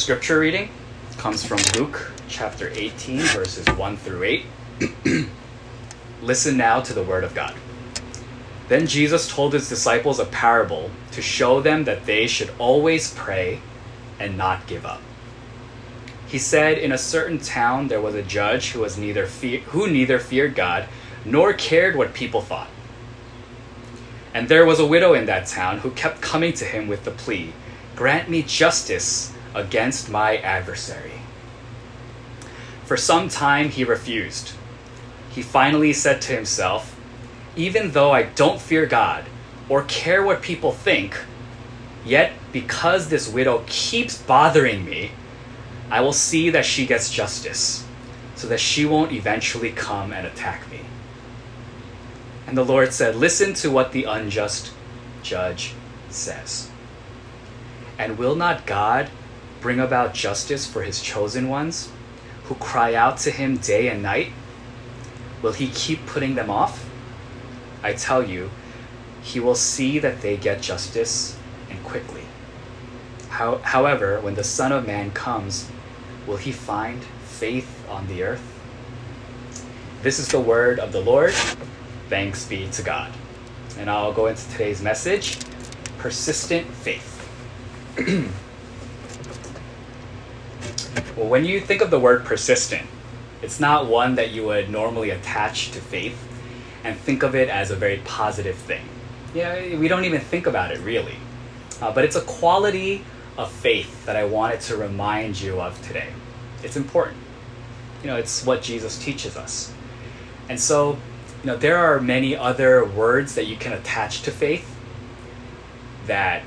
scripture reading comes from Luke chapter 18, verses 1 through 8. Listen now to the word of God. Then Jesus told his disciples a parable to show them that they should always pray and not give up. He said, In a certain town there was a judge who was neither fe- who neither feared God nor cared what people thought. And there was a widow in that town who kept coming to him with the plea, Grant me justice against my adversary. For some time he refused. He finally said to himself, Even though I don't fear God or care what people think, yet because this widow keeps bothering me, I will see that she gets justice, so that she won't eventually come and attack me. And the Lord said, Listen to what the unjust judge says. And will not God bring about justice for his chosen ones who cry out to him day and night? Will he keep putting them off? I tell you, he will see that they get justice and quickly. How, however, when the Son of Man comes, will he find faith on the earth? This is the word of the Lord. Thanks be to God. And I'll go into today's message persistent faith. well, when you think of the word persistent, it's not one that you would normally attach to faith and think of it as a very positive thing. Yeah, we don't even think about it really. Uh, but it's a quality of faith that I wanted to remind you of today. It's important. You know, it's what Jesus teaches us. And so, you know, there are many other words that you can attach to faith that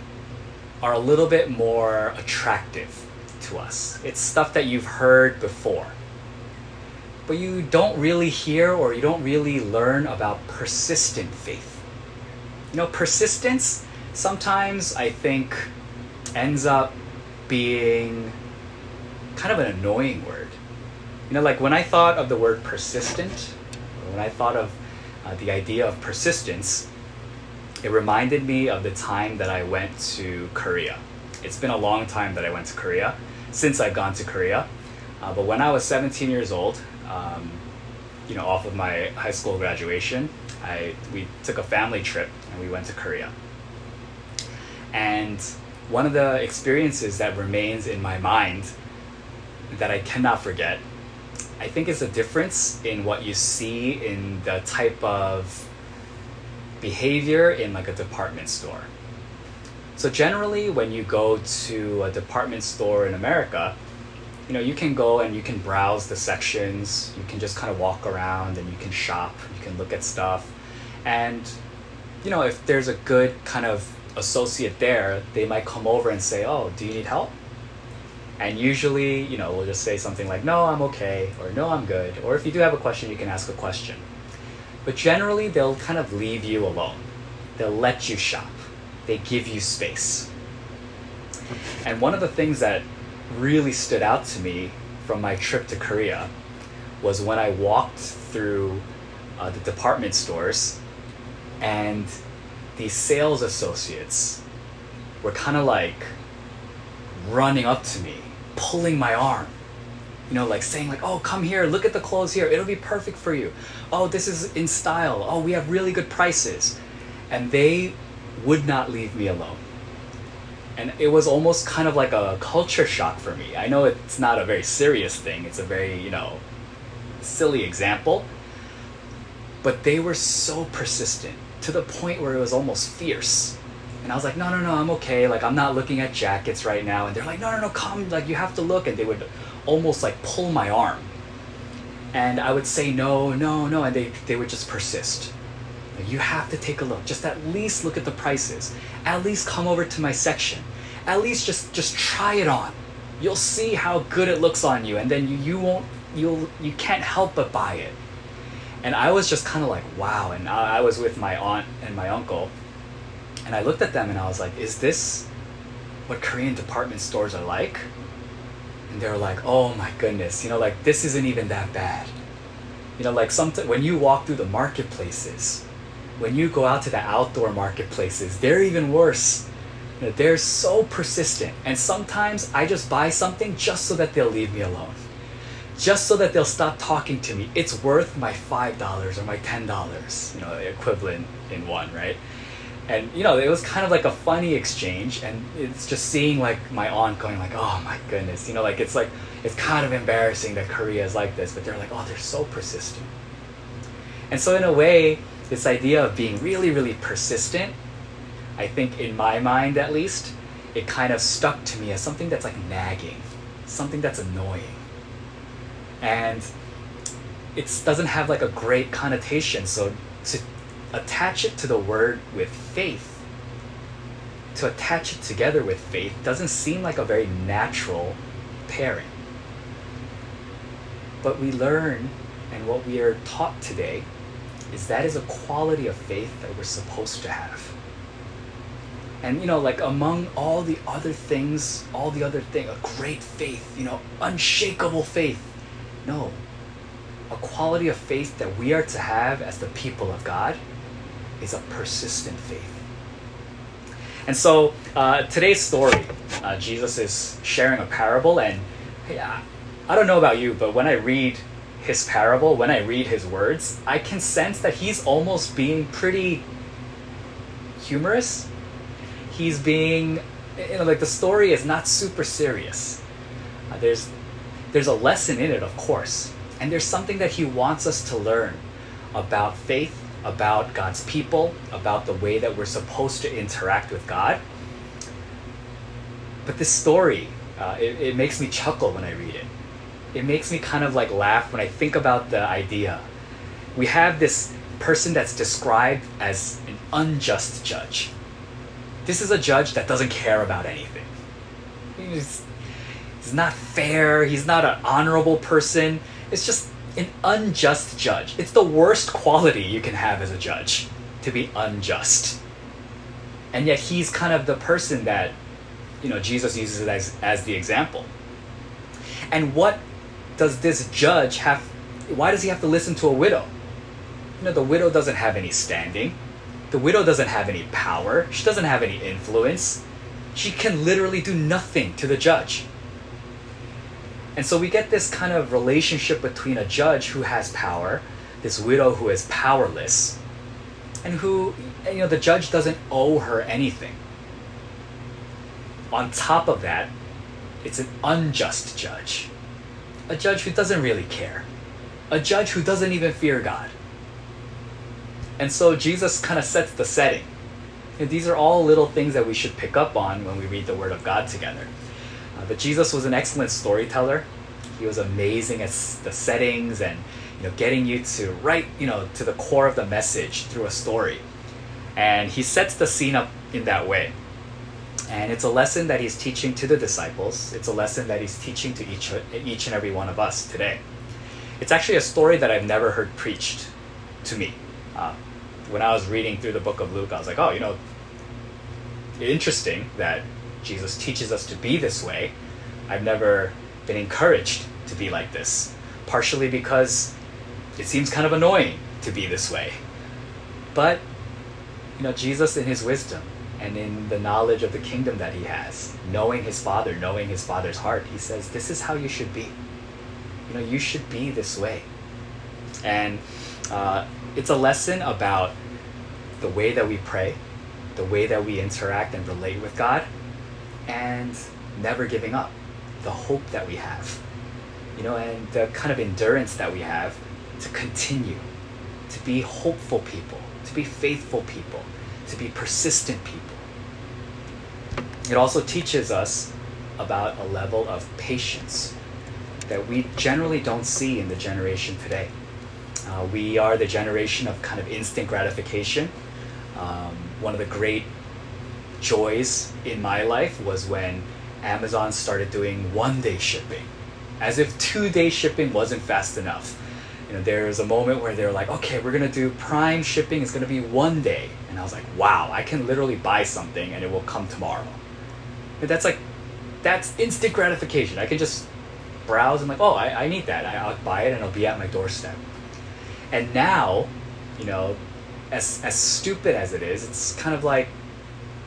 are a little bit more attractive to us. It's stuff that you've heard before. But you don't really hear or you don't really learn about persistent faith. You know, persistence sometimes I think ends up being kind of an annoying word. You know, like when I thought of the word persistent, when I thought of uh, the idea of persistence, it reminded me of the time that I went to Korea. It's been a long time that I went to Korea, since I've gone to Korea. Uh, but when I was 17 years old, um, you know, off of my high school graduation, I, we took a family trip and we went to Korea. And one of the experiences that remains in my mind that I cannot forget, I think is a difference in what you see in the type of behavior in like a department store. So generally when you go to a department store in America, you know, you can go and you can browse the sections, you can just kind of walk around and you can shop, you can look at stuff. And you know, if there's a good kind of associate there, they might come over and say, "Oh, do you need help?" And usually, you know, we'll just say something like, "No, I'm okay," or "No, I'm good." Or if you do have a question, you can ask a question. But generally, they'll kind of leave you alone. They'll let you shop. They give you space. And one of the things that really stood out to me from my trip to Korea was when I walked through uh, the department stores and these sales associates were kind of like running up to me, pulling my arm. You know, like saying like, "Oh, come here, look at the clothes here. It'll be perfect for you. Oh, this is in style. Oh, we have really good prices." And they would not leave me alone. And it was almost kind of like a culture shock for me. I know it's not a very serious thing. It's a very, you know, silly example. But they were so persistent to the point where it was almost fierce. And I was like, no, no, no, I'm okay. Like, I'm not looking at jackets right now. And they're like, no, no, no, come. Like, you have to look. And they would almost like pull my arm. And I would say, no, no, no. And they, they would just persist. You have to take a look. Just at least look at the prices. At least come over to my section. At least just, just try it on. You'll see how good it looks on you. And then you, you won't, you'll, you can't help but buy it. And I was just kind of like, wow. And I, I was with my aunt and my uncle. And I looked at them and I was like, is this what Korean department stores are like? And they were like, oh my goodness, you know, like this isn't even that bad. You know, like something when you walk through the marketplaces, when you go out to the outdoor marketplaces, they're even worse. They're so persistent, and sometimes I just buy something just so that they'll leave me alone, just so that they'll stop talking to me. It's worth my five dollars or my ten dollars, you know, equivalent in won, right? And you know, it was kind of like a funny exchange, and it's just seeing like my aunt going like, "Oh my goodness," you know, like it's like it's kind of embarrassing that Korea is like this, but they're like, "Oh, they're so persistent." And so, in a way, this idea of being really, really persistent, I think in my mind at least, it kind of stuck to me as something that's like nagging, something that's annoying. And it doesn't have like a great connotation. So to attach it to the word with faith, to attach it together with faith, doesn't seem like a very natural pairing. But we learn, and what we are taught today is that is a quality of faith that we're supposed to have. And you know, like among all the other things, all the other thing, a great faith, you know, unshakable faith. No. A quality of faith that we are to have as the people of God is a persistent faith. And so uh, today's story, uh, Jesus is sharing a parable, and yeah, I don't know about you, but when I read his parable, when I read his words, I can sense that he's almost being pretty humorous. He's being, you know, like the story is not super serious. Uh, there's, there's a lesson in it, of course, and there's something that he wants us to learn about faith, about God's people, about the way that we're supposed to interact with God. But this story, uh, it, it makes me chuckle when I read it it makes me kind of like laugh when I think about the idea. We have this person that's described as an unjust judge. This is a judge that doesn't care about anything. He's, he's not fair, he's not an honorable person. It's just an unjust judge. It's the worst quality you can have as a judge, to be unjust. And yet he's kind of the person that, you know, Jesus uses as, as the example. And what does this judge have why does he have to listen to a widow? You know the widow doesn't have any standing. The widow doesn't have any power. She doesn't have any influence. She can literally do nothing to the judge. And so we get this kind of relationship between a judge who has power this widow who is powerless and who you know the judge doesn't owe her anything. On top of that it's an unjust judge a judge who doesn't really care, a judge who doesn't even fear God. And so Jesus kind of sets the setting. And these are all little things that we should pick up on when we read the Word of God together. Uh, but Jesus was an excellent storyteller. He was amazing at the settings and you know getting you to right you know to the core of the message through a story. And he sets the scene up in that way. And it's a lesson that he's teaching to the disciples. It's a lesson that he's teaching to each, each and every one of us today. It's actually a story that I've never heard preached to me. Uh, when I was reading through the book of Luke, I was like, oh, you know, interesting that Jesus teaches us to be this way. I've never been encouraged to be like this, partially because it seems kind of annoying to be this way. But, you know, Jesus, in his wisdom, and in the knowledge of the kingdom that he has, knowing his father, knowing his father's heart, he says, This is how you should be. You know, you should be this way. And uh, it's a lesson about the way that we pray, the way that we interact and relate with God, and never giving up, the hope that we have, you know, and the kind of endurance that we have to continue, to be hopeful people, to be faithful people, to be persistent people it also teaches us about a level of patience that we generally don't see in the generation today. Uh, we are the generation of kind of instant gratification. Um, one of the great joys in my life was when Amazon started doing one day shipping, as if two day shipping wasn't fast enough. You know, there was a moment where they're like, okay, we're gonna do prime shipping, it's gonna be one day. And I was like, wow, I can literally buy something and it will come tomorrow. But that's like, that's instant gratification. I can just browse and like, oh, I, I need that. I, I'll buy it and it'll be at my doorstep. And now, you know, as as stupid as it is, it's kind of like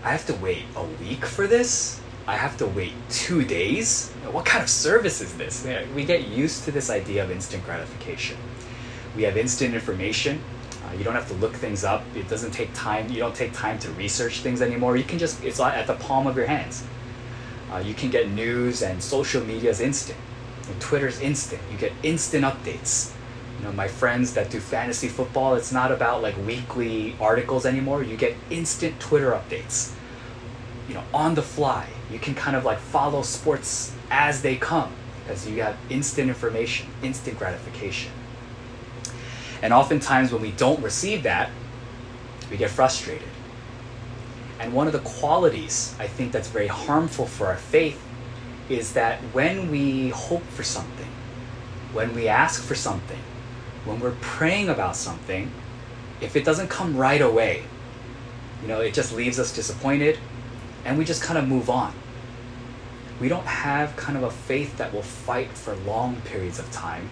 I have to wait a week for this. I have to wait two days. What kind of service is this? We get used to this idea of instant gratification. We have instant information. Uh, you don't have to look things up. It doesn't take time. You don't take time to research things anymore. You can just, it's at the palm of your hands. Uh, you can get news and social media is instant. And Twitter's instant. You get instant updates. You know, my friends that do fantasy football, it's not about like weekly articles anymore. You get instant Twitter updates. You know, on the fly. You can kind of like follow sports as they come because you have instant information, instant gratification. And oftentimes when we don't receive that, we get frustrated. And one of the qualities I think that's very harmful for our faith is that when we hope for something, when we ask for something, when we're praying about something, if it doesn't come right away, you know, it just leaves us disappointed and we just kind of move on. We don't have kind of a faith that will fight for long periods of time.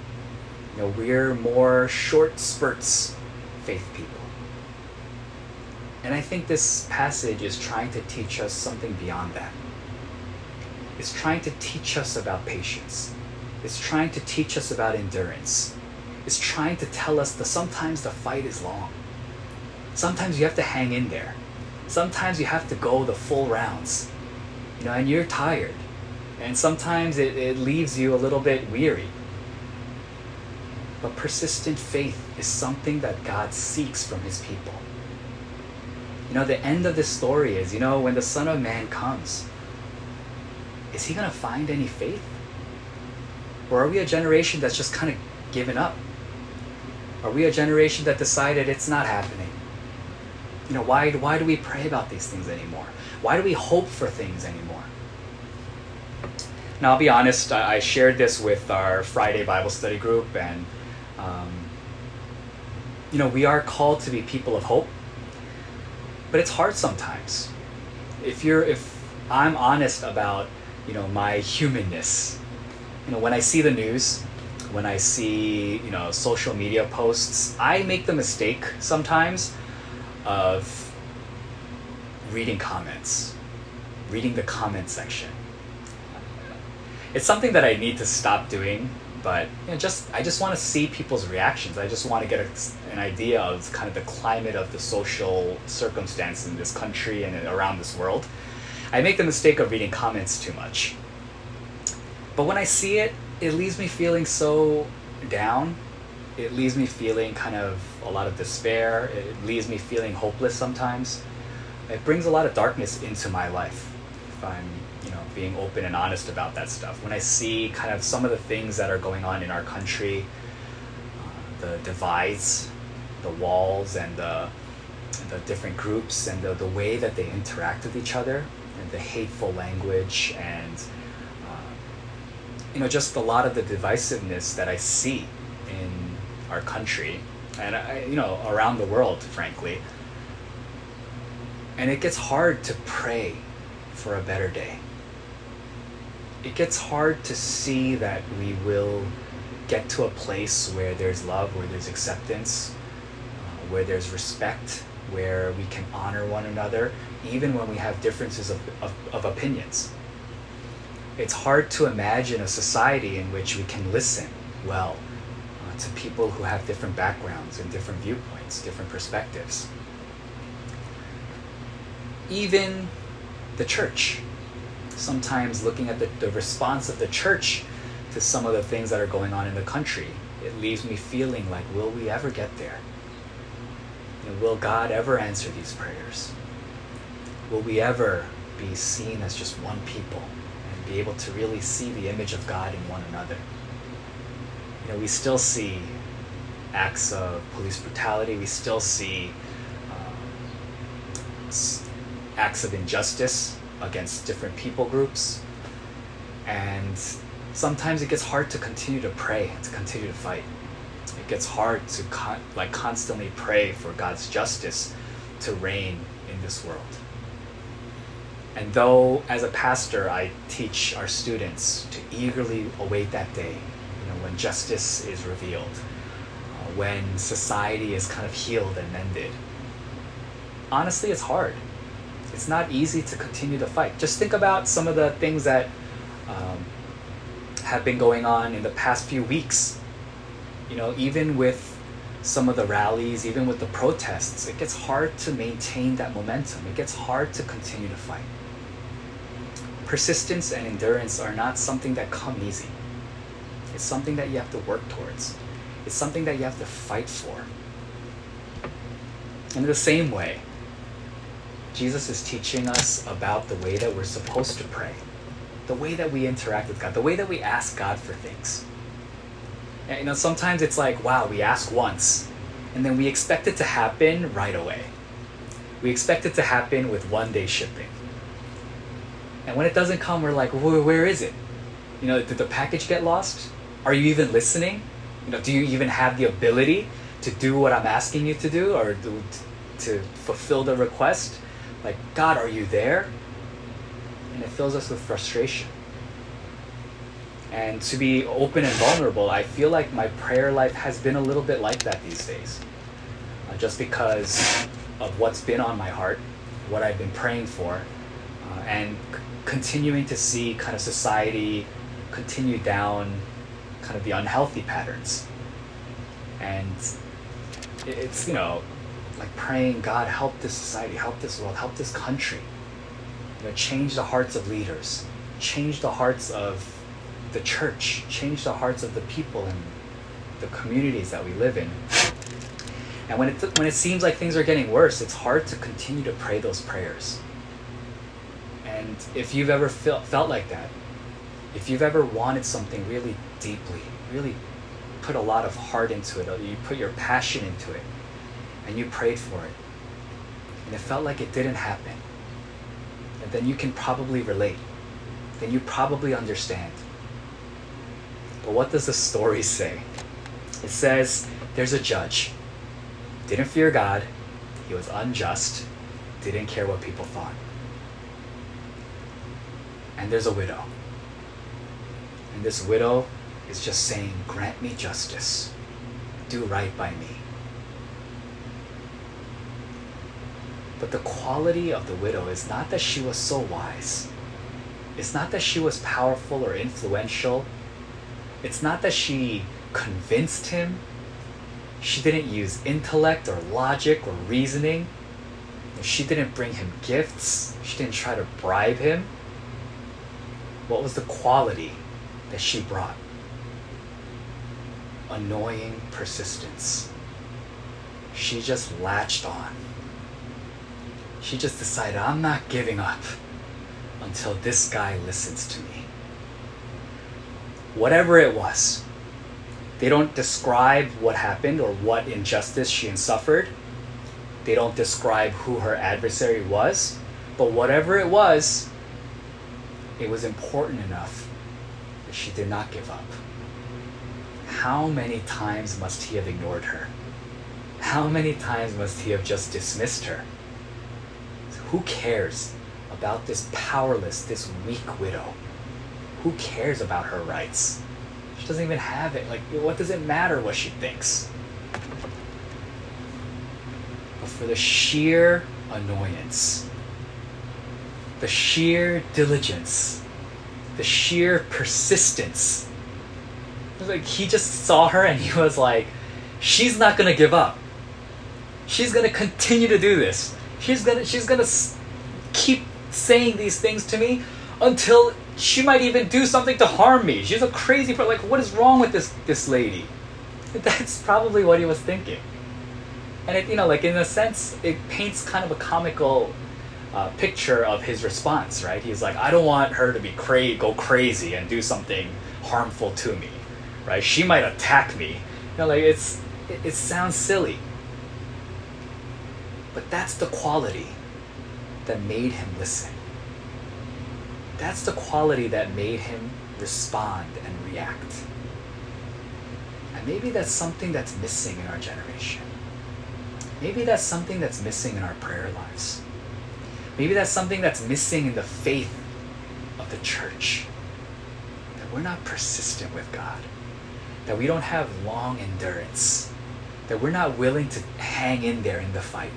You know, we're more short spurts faith people. And I think this passage is trying to teach us something beyond that. It's trying to teach us about patience. It's trying to teach us about endurance. It's trying to tell us that sometimes the fight is long. Sometimes you have to hang in there. Sometimes you have to go the full rounds. You know, and you're tired. And sometimes it, it leaves you a little bit weary. But persistent faith is something that God seeks from his people. You know, the end of this story is, you know, when the Son of Man comes, is he going to find any faith? Or are we a generation that's just kind of given up? Are we a generation that decided it's not happening? You know, why, why do we pray about these things anymore? Why do we hope for things anymore? Now, I'll be honest, I, I shared this with our Friday Bible study group, and, um, you know, we are called to be people of hope, but it's hard sometimes. If you're, if I'm honest about, you know, my humanness, you know, when I see the news, when I see, you know, social media posts, I make the mistake sometimes of reading comments, reading the comment section. It's something that I need to stop doing, but you know, just I just want to see people's reactions. I just want to get a, an idea of kind of the climate of the social circumstance in this country and around this world. I make the mistake of reading comments too much. But when I see it, it leaves me feeling so down. It leaves me feeling kind of a lot of despair. It leaves me feeling hopeless sometimes. It brings a lot of darkness into my life if I'm, being open and honest about that stuff. When I see kind of some of the things that are going on in our country, uh, the divides, the walls, and the, the different groups, and the, the way that they interact with each other, and the hateful language and you know, just a lot of the divisiveness that I see in our country and, I, you know, around the world, frankly. And it gets hard to pray for a better day. It gets hard to see that we will get to a place where there's love, where there's acceptance, uh, where there's respect, where we can honor one another, even when we have differences of, of, of opinions it's hard to imagine a society in which we can listen well uh, to people who have different backgrounds and different viewpoints, different perspectives. Even the church, sometimes looking at the, the response of the church to some of the things that are going on in the country, it leaves me feeling like, will we ever get there? You know, will God ever answer these prayers? Will we ever be seen as just one people? And be able to really see the image of God in one another. You know, we still see acts of police brutality. We still see um, acts of injustice against different people groups, and sometimes it gets hard to continue to pray and to continue to fight. It gets hard to con- like constantly pray for God's justice to reign in this world. And though, as a pastor, I teach our students to eagerly await that day, you know, when justice is revealed, uh, when society is kind of healed and mended. Honestly, it's hard. It's not easy to continue to fight. Just think about some of the things that um, have been going on in the past few weeks. You know, even with some of the rallies, even with the protests, it gets hard to maintain that momentum. It gets hard to continue to fight. Persistence and endurance are not something that come easy. It's something that you have to work towards. It's something that you have to fight for. In the same way, Jesus is teaching us about the way that we're supposed to pray, the way that we interact with God, the way that we ask God for things. And, you know, sometimes it's like, wow, we ask once, and then we expect it to happen right away. We expect it to happen with one day shipping. And when it doesn't come, we're like, where is it? You know, did the package get lost? Are you even listening? You know, do you even have the ability to do what I'm asking you to do or to fulfill the request? Like, God, are you there? And it fills us with frustration. And to be open and vulnerable, I feel like my prayer life has been a little bit like that these days. Uh, just because of what's been on my heart, what I've been praying for, uh, and c- continuing to see kind of society continue down kind of the unhealthy patterns. And it's, you know, like praying, God, help this society, help this world, help this country. You know, change the hearts of leaders, change the hearts of the church, change the hearts of the people and the communities that we live in. And when it, when it seems like things are getting worse, it's hard to continue to pray those prayers. And if you've ever felt, felt like that, if you've ever wanted something really deeply, really put a lot of heart into it, you put your passion into it, and you prayed for it, and it felt like it didn't happen, and then you can probably relate. Then you probably understand. But what does the story say? It says there's a judge, didn't fear God, he was unjust, didn't care what people thought. And there's a widow. And this widow is just saying, Grant me justice, do right by me. But the quality of the widow is not that she was so wise. It's not that she was powerful or influential. It's not that she convinced him. She didn't use intellect or logic or reasoning. She didn't bring him gifts. She didn't try to bribe him. What was the quality that she brought? Annoying persistence. She just latched on. She just decided, I'm not giving up until this guy listens to me. Whatever it was, they don't describe what happened or what injustice she suffered. They don't describe who her adversary was. But whatever it was, it was important enough that she did not give up. How many times must he have ignored her? How many times must he have just dismissed her? Who cares about this powerless, this weak widow? Who cares about her rights? She doesn't even have it. Like, what does it matter what she thinks? But for the sheer annoyance, the sheer diligence, the sheer persistence, like he just saw her and he was like, she's not gonna give up. She's gonna continue to do this. She's gonna she's gonna keep saying these things to me until she might even do something to harm me. She's a crazy person. Like, what is wrong with this this lady? That's probably what he was thinking. And it, you know, like in a sense, it paints kind of a comical uh, picture of his response, right? He's like, I don't want her to be cra- go crazy and do something harmful to me, right? She might attack me. You know, like it's it, it sounds silly, but that's the quality that made him listen. That's the quality that made him respond and react. And maybe that's something that's missing in our generation. Maybe that's something that's missing in our prayer lives. Maybe that's something that's missing in the faith of the church. That we're not persistent with God. That we don't have long endurance. That we're not willing to hang in there in the fight.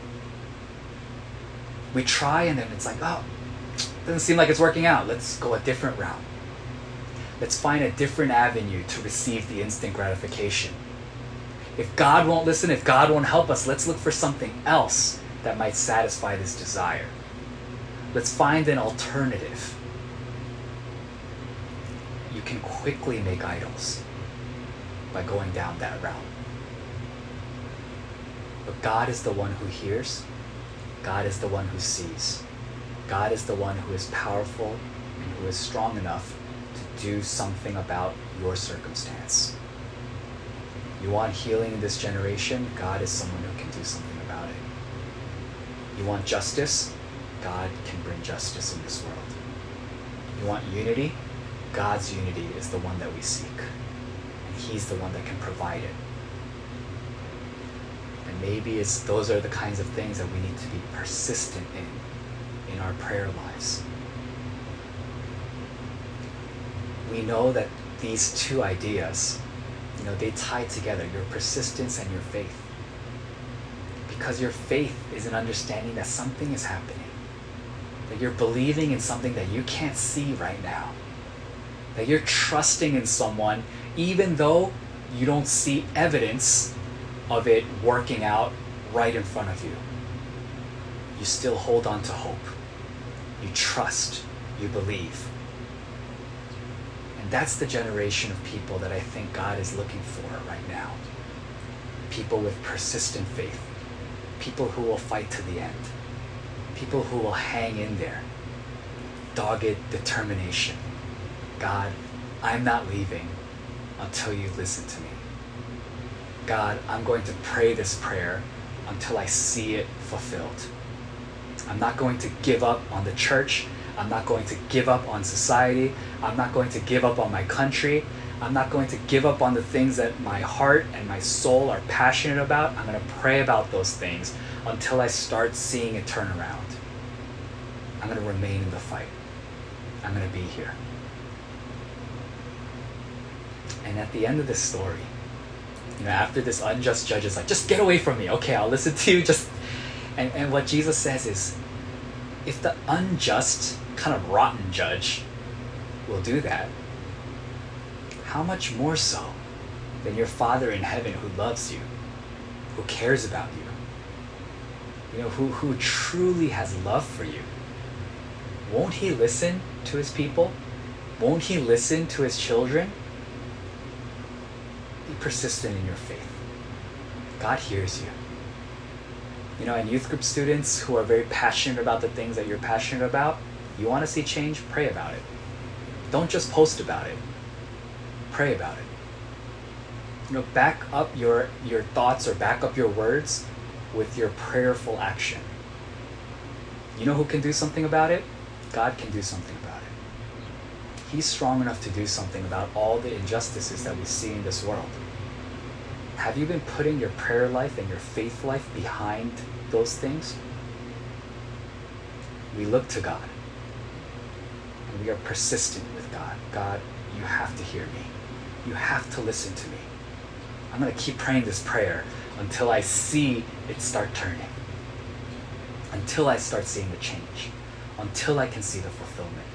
We try and then it's like, oh, doesn't seem like it's working out. Let's go a different route. Let's find a different avenue to receive the instant gratification. If God won't listen, if God won't help us, let's look for something else that might satisfy this desire. Let's find an alternative. You can quickly make idols by going down that route. But God is the one who hears, God is the one who sees. God is the one who is powerful and who is strong enough to do something about your circumstance. You want healing in this generation? God is someone who can do something about it. You want justice? God can bring justice in this world. You want unity? God's unity is the one that we seek. And He's the one that can provide it. Maybe it's those are the kinds of things that we need to be persistent in in our prayer lives. We know that these two ideas, you know, they tie together your persistence and your faith. Because your faith is an understanding that something is happening. That you're believing in something that you can't see right now. That you're trusting in someone even though you don't see evidence of it working out right in front of you. You still hold on to hope. You trust. You believe. And that's the generation of people that I think God is looking for right now. People with persistent faith. People who will fight to the end. People who will hang in there. Dogged determination. God, I'm not leaving until you listen to me. God, I'm going to pray this prayer until I see it fulfilled. I'm not going to give up on the church. I'm not going to give up on society. I'm not going to give up on my country. I'm not going to give up on the things that my heart and my soul are passionate about. I'm going to pray about those things until I start seeing it turn around. I'm going to remain in the fight. I'm going to be here. And at the end of this story, after this unjust judge is like, just get away from me. Okay, I'll listen to you. Just and, and what Jesus says is, if the unjust, kind of rotten judge will do that, how much more so than your Father in heaven who loves you, who cares about you, you know, who, who truly has love for you? Won't he listen to his people? Won't he listen to his children? Be persistent in your faith. God hears you. You know, and youth group students who are very passionate about the things that you're passionate about, you want to see change, pray about it. Don't just post about it. Pray about it. You know, back up your your thoughts or back up your words with your prayerful action. You know who can do something about it? God can do something about it. He's strong enough to do something about all the injustices that we see in this world. Have you been putting your prayer life and your faith life behind those things? We look to God. And we are persistent with God. God, you have to hear me. You have to listen to me. I'm going to keep praying this prayer until I see it start turning. Until I start seeing the change. Until I can see the fulfillment.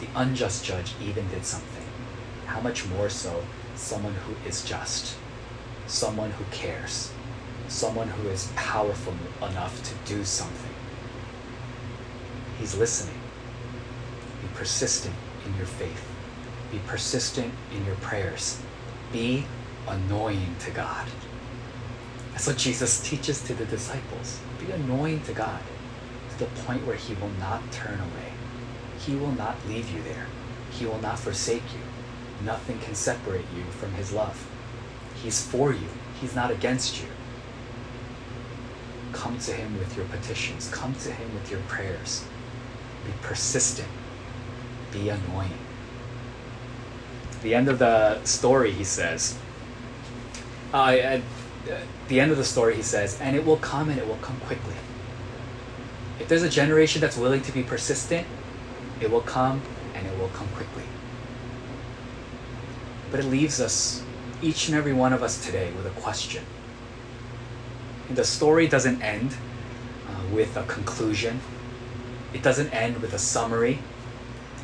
The unjust judge even did something. How much more so someone who is just, someone who cares, someone who is powerful enough to do something. He's listening. Be persistent in your faith. Be persistent in your prayers. Be annoying to God. That's what Jesus teaches to the disciples. Be annoying to God to the point where He will not turn away. He will not leave you there. He will not forsake you. Nothing can separate you from His love. He's for you, He's not against you. Come to Him with your petitions, come to Him with your prayers. Be persistent, be annoying. The end of the story, he says, uh, at the end of the story, he says, and it will come and it will come quickly. If there's a generation that's willing to be persistent, it will come and it will come quickly. But it leaves us, each and every one of us today, with a question. And the story doesn't end uh, with a conclusion. It doesn't end with a summary.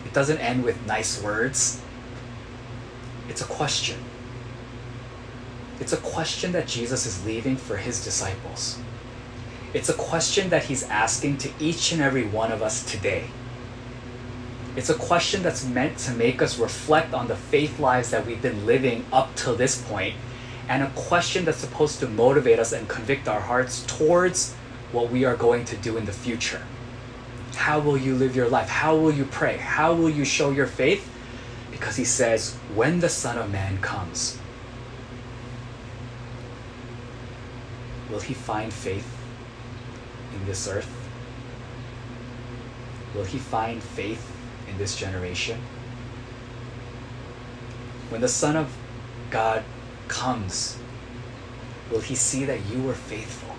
It doesn't end with nice words. It's a question. It's a question that Jesus is leaving for his disciples. It's a question that he's asking to each and every one of us today. It's a question that's meant to make us reflect on the faith lives that we've been living up till this point, and a question that's supposed to motivate us and convict our hearts towards what we are going to do in the future. How will you live your life? How will you pray? How will you show your faith? Because he says, when the Son of Man comes, will he find faith in this earth? Will he find faith in this generation? When the Son of God comes, will he see that you were faithful,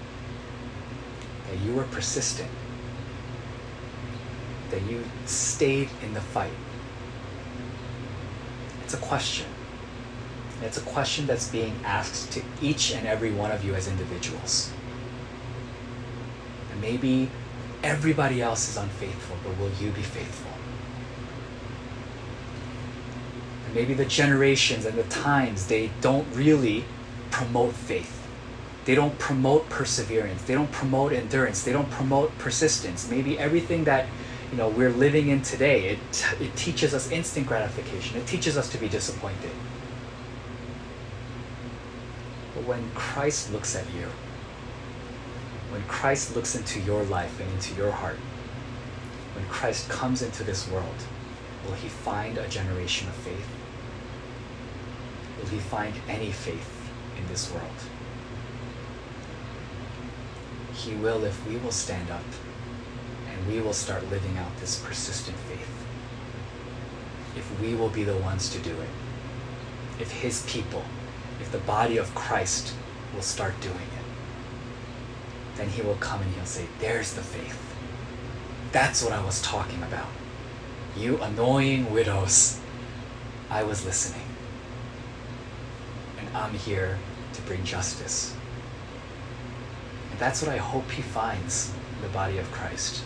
that you were persistent, that you stayed in the fight? It's a question. It's a question that's being asked to each and every one of you as individuals. And maybe everybody else is unfaithful, but will you be faithful? And maybe the generations and the times, they don't really promote faith. They don't promote perseverance. They don't promote endurance. They don't promote persistence. Maybe everything that you know we're living in today, it, it teaches us instant gratification. It teaches us to be disappointed. But when Christ looks at you, when Christ looks into your life and into your heart, when Christ comes into this world, will he find a generation of faith? He find any faith in this world? He will if we will stand up and we will start living out this persistent faith. If we will be the ones to do it. If his people if the body of Christ will start doing it, then he will come and he'll say, There's the faith. That's what I was talking about. You annoying widows, I was listening. I'm here to bring justice. And that's what I hope he finds in the body of Christ.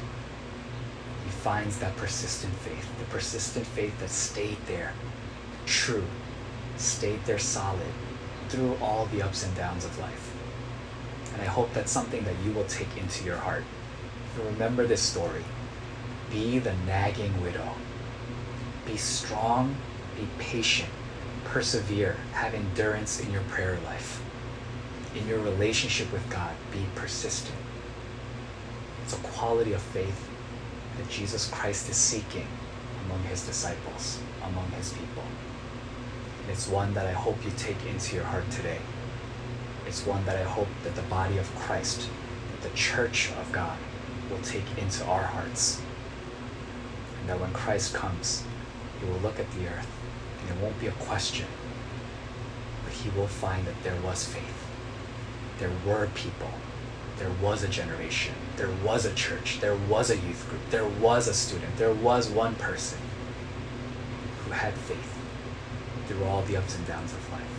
He finds that persistent faith, the persistent faith that stayed there, true, stayed there solid, through all the ups and downs of life. And I hope that's something that you will take into your heart. And remember this story. Be the nagging widow. Be strong, be patient, persevere, have endurance in your prayer life. In your relationship with God, be persistent. It's a quality of faith that Jesus Christ is seeking among his disciples, among his people. And It's one that I hope you take into your heart today. It's one that I hope that the body of Christ, the church of God, will take into our hearts. And that when Christ comes, he will look at the earth it won't be a question, but he will find that there was faith. There were people. There was a generation. There was a church. There was a youth group. There was a student. There was one person who had faith through all the ups and downs of life.